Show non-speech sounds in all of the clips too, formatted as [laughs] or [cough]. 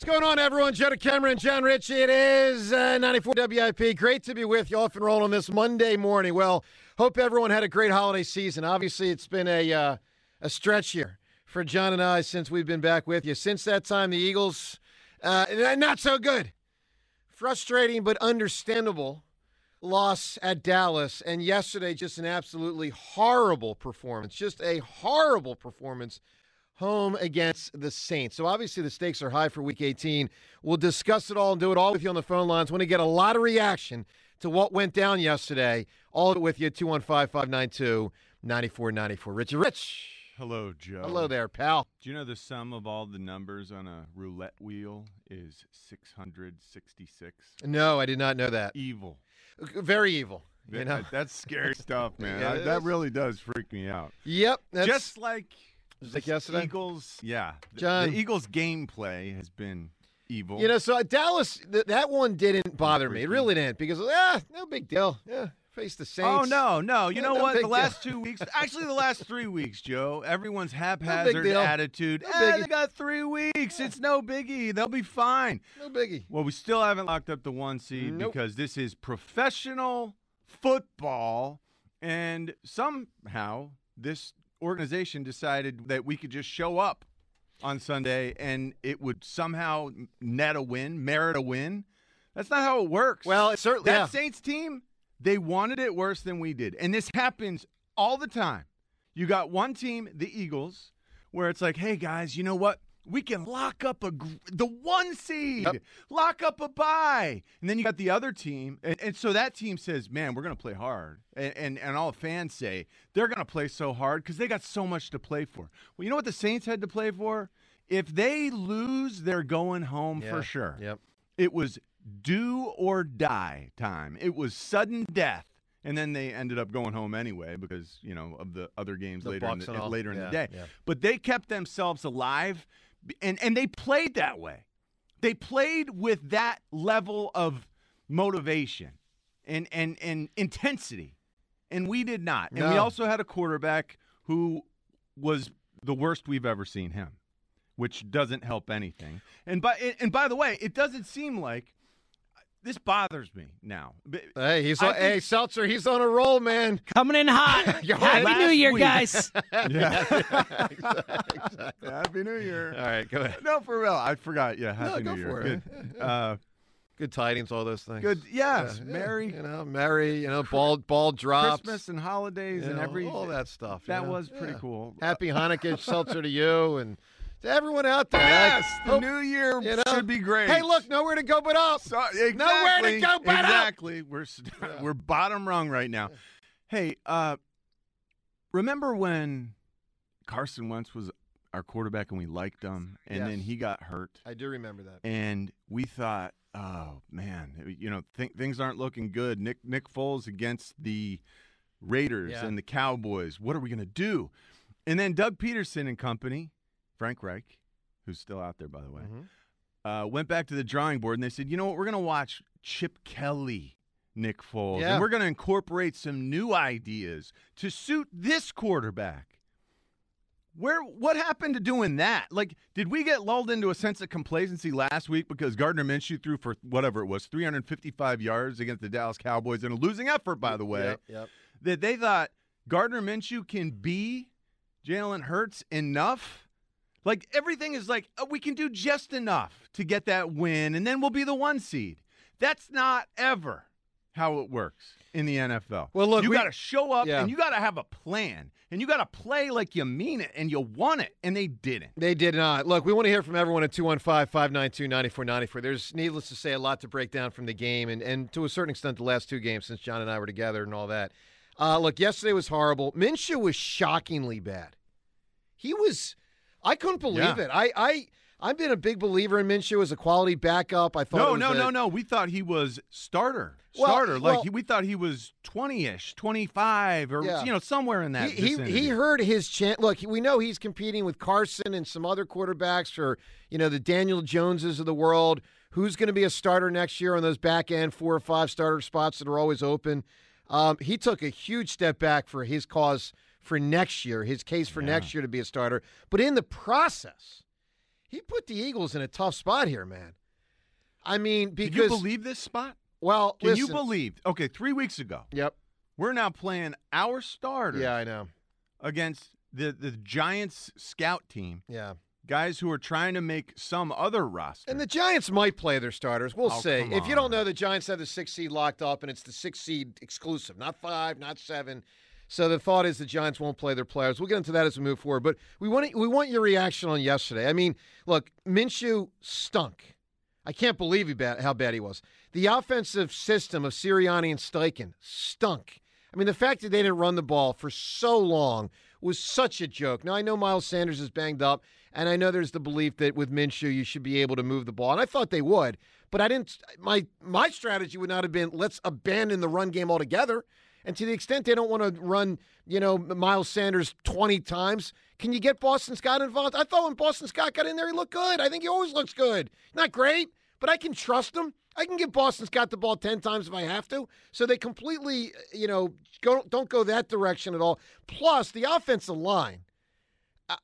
What's going on, everyone? Joe Cameron, John Ritchie. It is uh, 94 WIP. Great to be with you off and rolling on this Monday morning. Well, hope everyone had a great holiday season. Obviously, it's been a uh, a stretch here for John and I since we've been back with you. Since that time, the Eagles, uh, not so good. Frustrating, but understandable loss at Dallas. And yesterday, just an absolutely horrible performance. Just a horrible performance home against the Saints. So obviously the stakes are high for week 18. We'll discuss it all and do it all with you on the phone lines. Want to get a lot of reaction to what went down yesterday. All of it with you 215 592 9494. Richie Rich. Hello, Joe. Hello there, pal. Do you know the sum of all the numbers on a roulette wheel is 666? No, I did not know that. Evil. Very evil. You know? That- that's scary stuff, man. [laughs] Yeah, I- that really does freak me out. Yep. That's, Just like Just like yesterday? Eagles, yeah. The- John. the Eagles' gameplay has been evil. You know, so Dallas, th- that one didn't bother me. It really didn't because, ah, no big deal. Yeah, face the Saints. Oh no, no! You Yeah, know no what? The deal. last two weeks, [laughs] actually, the last three weeks, Joe. Everyone's haphazard deal. attitude. No "Eh, they got three weeks. It's no biggie. They'll be fine. No biggie. Well, we still haven't locked up the one seed Nope. because this is professional football, and somehow this organization decided that we could just show up on Sunday and it would somehow net a win, merit a win. That's not how it works. Well, it certainly. that yeah. Saints team, they wanted it worse than we did, and this happens all the time. You got one team, the Eagles, where it's like, hey guys, you know what? We can lock up a gr- the one seed, Yep. lock up a bye, and then you got the other team, and, and so that team says, "Man, we're going to play hard," and, and and all the fans say they're going to play so hard because they got so much to play for. Well, you know what the Saints had to play for? If they lose, they're going home Yeah. for sure. Yep. It was do or die time. It was sudden death. And then they ended up going home anyway because, you know, of the other games The later in the, later in Yeah, the day. yeah. But they kept themselves alive and and they played that way. They played with that level of motivation and and and intensity. And we did not. And we also had a quarterback who was the worst we've ever seen him which doesn't help anything. And by and by the way, it doesn't seem like this bothers me now. Hey, he's I on, hey Seltzer. He's on a roll, man. Coming in hot. [laughs] Happy. New Year, week- guys. [laughs] yeah. [laughs] exactly. Happy New Year. All right, go ahead. No, for real. I forgot. Yeah, Happy go New Year. for it. Good. Uh, Good tidings, all those things. good. Yes, Yeah, Merry You know, Merry. You know, ball ball drops. Christmas and holidays you and know, every all that stuff. That know? was pretty Yeah. cool. Happy Hanukkah, Seltzer to you, and to everyone out there. Yes, the hope- new year you know, should be great. Hey, look, nowhere to go but up. So, exactly, Nowhere to go but up. Exactly. We're st- [laughs] we're bottom rung right now. Hey, uh, remember when Carson Wentz was our quarterback and we liked him, and then he got hurt, I do remember that. and we thought, oh man, you know, th- things aren't looking good. Nick Nick Foles against the Raiders Yeah. and the Cowboys. What are we gonna do? And then Doug Peterson and company, Frank Reich, who's still out there by the way Mhm. uh, went back to the drawing board and they said, you know what, we're going to watch Chip Kelly, Nick Foles, Yeah. and we're going to incorporate some new ideas to suit this quarterback. Where what happened to doing that? Like, did we get lulled into a sense of complacency last week because Gardner Minshew threw for whatever it was, 355 yards against the Dallas Cowboys in a losing effort, by the way, Yep, yep. that they thought Gardner Minshew can be Jalen Hurts enough Like everything is like oh, we can do just enough to get that win, and then we'll be the one seed. That's not ever how it works in the NFL. Well, look, you we- got to show up Yeah. and you got to have a plan and you got to play like you mean it and you want it, and they didn't. They did not. Look, we want to hear from everyone at 215 592 9494. There's, needless to say, a lot to break down from the game and, and to a certain extent, the last two games since John and I were together and all that. Uh, look, yesterday was horrible. Minshew was shockingly bad. He was, I couldn't believe Yeah. it. I, I, I've been a big believer in Minshew as a quality backup. I thought No, no, a- no, no. We thought he was starter. Well, Starter. well- like he, we thought he was 20ish, 25 or Yeah. you know, somewhere in that He, he, he heard his chance. Look, we know he's competing with Carson and some other quarterbacks for you know the Daniel Joneses of the world. Who's going to be a starter next year on those back end four or five starter spots that are always open? Um, he took a huge step back for his cause for next year, his case for next year to be a starter. But in the process, he put the Eagles in a tough spot here, man. I mean, Can you believe this spot? well, Can you listen- believe? Okay, 3 weeks ago. Yep. We're now playing our starters Yeah, I know. against the the Giants scout team, Yeah. guys who are trying to make some other roster. And the Giants might play their starters. We'll Oh, see. If you don't know, the Giants have the six seed locked up, and it's the six seed exclusive, not five, not seven. So the thought is the Giants won't play their players. We'll get into that as we move forward. But we want we want your reaction on yesterday. I mean, look, Minshew stunk. I can't believe bad, how bad he was. The offensive system of Sirianni and Steichen stunk. I mean, the fact that they didn't run the ball for so long was such a joke. Now, I know Miles Sanders is banged up, and I know there's the belief that with Minshew you should be able to move the ball, and I thought they would. But I didn't. My my strategy would not have been let's abandon the run game altogether. And to the extent they don't want to run, you know, Miles Sanders 20 times, can you get Boston Scott involved? I thought when Boston Scott got in there, he looked good. I think he always looks good. Not great, but I can trust him. I can give Boston Scott the ball 10 times if I have to. So they completely, you know, go, don't go that direction at all. Plus, the offensive line. I,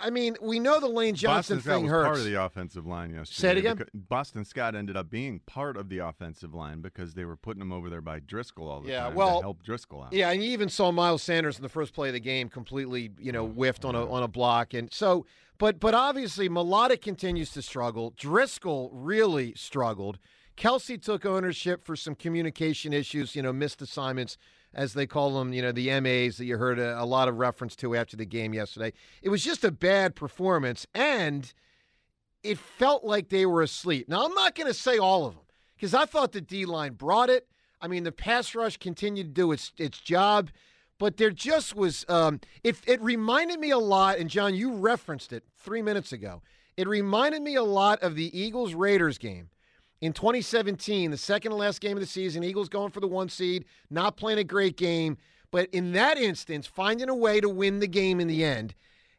I mean, we know the Lane Johnson Boston thing was hurts. part of the offensive line yesterday. Say it again? Boston Scott ended up being part of the offensive line because they were putting him over there by Driscoll all the Yeah, time well, to help Driscoll out. Yeah, and you even saw Miles Sanders in the first play of the game completely, you know, oh, whiffed on a on a block, and so, but but obviously Mailata continues to struggle. Driscoll really struggled. Kelce took ownership for some communication issues, you know, missed assignments as they call them, you know, the MAs that you heard a, a lot of reference to after the game yesterday. It was just a bad performance, and it felt like they were asleep. Now, I'm not going to say all of them because I thought the D line brought it. I mean, the pass rush continued to do its its job, but there just was. Um, it it reminded me a lot, and John, you referenced it three minutes ago. It reminded me a lot of the Eagles Raiders game in 2017, the second to last game of the season. Eagles going for the one seed, not playing a great game, but in that instance, finding a way to win the game in the end.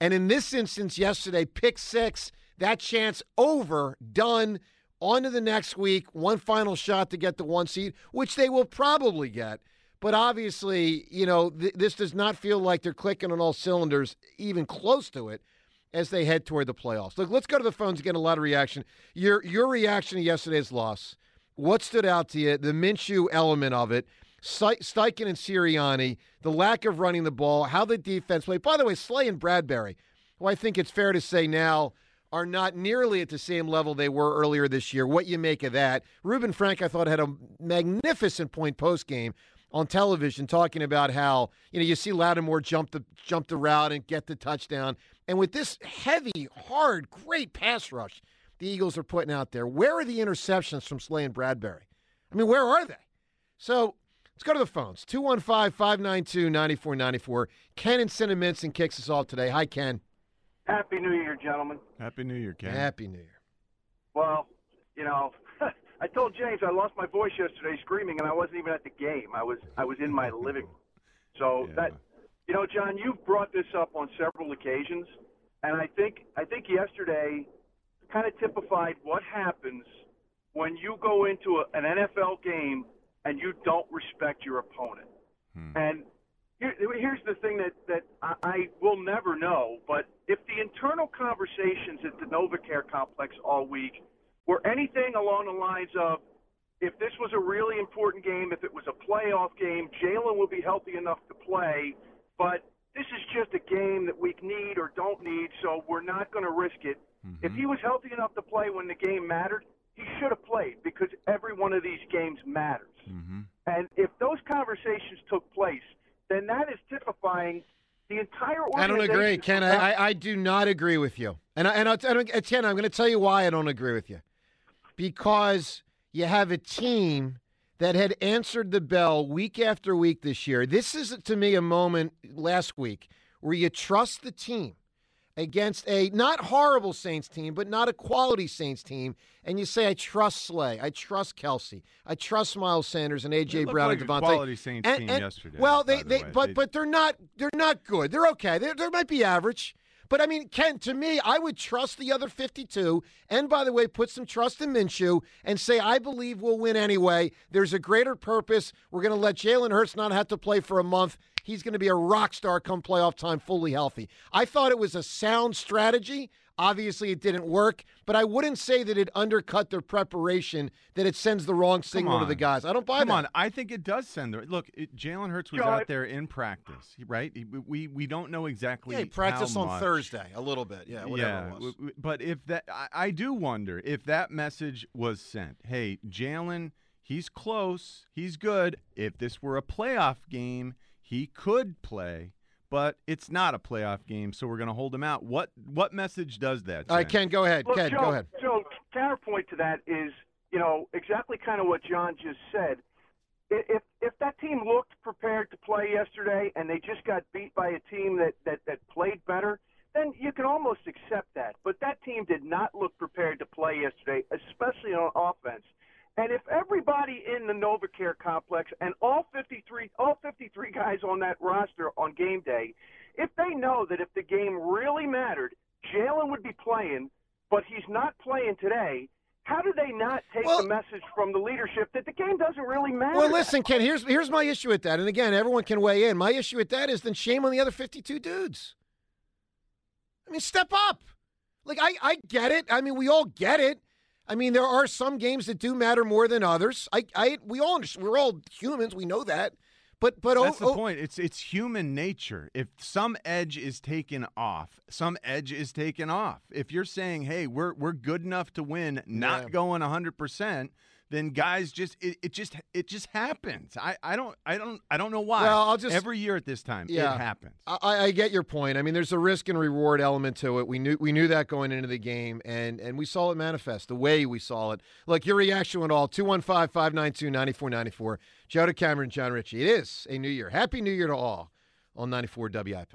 And in this instance, yesterday, pick six, that chance over, done. On to the next week, one final shot to get the one seed, which they will probably get. But obviously, you know, th- this does not feel like they're clicking on all cylinders, even close to it, as they head toward the playoffs. Look, let's go to the phones get a lot of reaction. Your your reaction to yesterday's loss. What stood out to you? The Minshew element of it, Ste- Steichen and Sirianni, the lack of running the ball, how the defense played. By the way, Slay and Bradberry, who I think it's fair to say now are not nearly at the same level they were earlier this year. What you make of that? Reuben Frank, I thought, had a magnificent point post game on television talking about how you know you see Lattimore jump the jump the route and get the touchdown, and with this heavy, hard, great pass rush the Eagles are putting out there, where are the interceptions from Slay and Bradberry? I mean, where are they? So let's go to the phones 215 592 9494. Ken and Cinnaminson kicks us off today. Hi, Ken. Happy New Year, gentlemen. Happy New Year, Ken. Happy New Year. Well, you know, [laughs] I told James I lost my voice yesterday screaming, and I wasn't even at the game. I was I was in my living room. So [laughs] Yeah. that, you know, John, you've brought this up on several occasions, and I think I think yesterday kind of typified what happens when you go into a, an NFL game and you don't respect your opponent. Hmm. And here, here's the thing that, that I, I will never know, but if the internal conversations at the NovaCare complex all week were anything along the lines of, if this was a really important game, if it was a playoff game, Jalen will be healthy enough to play, but this is just a game that we need or don't need, so we're not going to risk it. Mm-hmm. If he was healthy enough to play when the game mattered, he should have played because every one of these games matters. Mm-hmm. And if those conversations took place, then that is typifying the entire I don't agree, Ken. I, I, I do not agree with you. And, I, and, I'll, and Ken, I'm going to tell you why I don't agree with you. Because you have a team that had answered the bell week after week this year. This is, to me, a moment last week where you trust the team against a not horrible Saints team, but not a quality Saints team. And you say, I trust Slay. I trust Kelce. I trust Miles Sanders and A.J. Brown like and DeVonta. quality Saints And- team and- yesterday, Well, by they, the they, but, they, but they're not they're not good. They're okay. They they might be average. But I mean, Ken, to me, I would trust the other 52. And by the way, put some trust in Minshew and say, I believe we'll win anyway. There's a greater purpose. We're going to let Jalen Hurts not have to play for a month. He's going to be a rock star come playoff time, fully healthy. I thought it was a sound strategy. Obviously, it didn't work, but I wouldn't say that it undercut their preparation, that it sends the wrong signal to the guys. I don't buy Come that. on, I think it does send the look. It, Jalen Hurts was Joe, out there in practice, right? He- We we don't know exactly. Yeah, he practiced how on much. Thursday a little bit. Yeah, whatever yeah, it was. w- w- but if that, I, I do wonder if that message was sent. Hey, Jalen, he's close, he's good. If this were a playoff game, he could play, but it's not a playoff game, so we're going to hold him out. What what message does that? All right, send? Ken, go ahead. Look, Ken, Joe, go ahead. Joe, counterpoint to that is, you know, exactly kind of what John just said. If if that team looked prepared to play yesterday and they just got beat by a team that, that, that played better, then you can almost accept that. But that team did not look prepared to play yesterday, especially on offense. And if everybody in the NovaCare complex and all 53 all 53 guys on that roster on game day, if they know that if the game really mattered, Jalen would be playing, but he's not playing today. How do they not take Well- the message from the leadership that the game doesn't really matter? Well, listen, Ken. Here's here's my issue with that. And again, everyone can weigh in. My issue with that is then shame on the other 52 dudes. I mean, step up. Like I I get it. I mean, we all get it. I mean, there are some games that do matter more than others. I I we all understand. We're all humans. We know that. But but That's oh, the oh, point. It's it's human nature. If some edge is taken off, some edge is taken off. If you're saying, "Hey, we're we're good enough to win, not Yeah. going 100%," then guys just it, it just it just happens. I, I don't I don't I don't know why. Well, I'll just- every year at this time Yeah. it happens. I, I get your point. I mean, there's a risk and reward element to it. We knew we knew that going into the game, and and we saw it manifest the way we saw it. Look, your reaction at all 215 592 9494. Joe to Cameron, John Ritchie. It is a new year. Happy New Year to all on 94 WIP.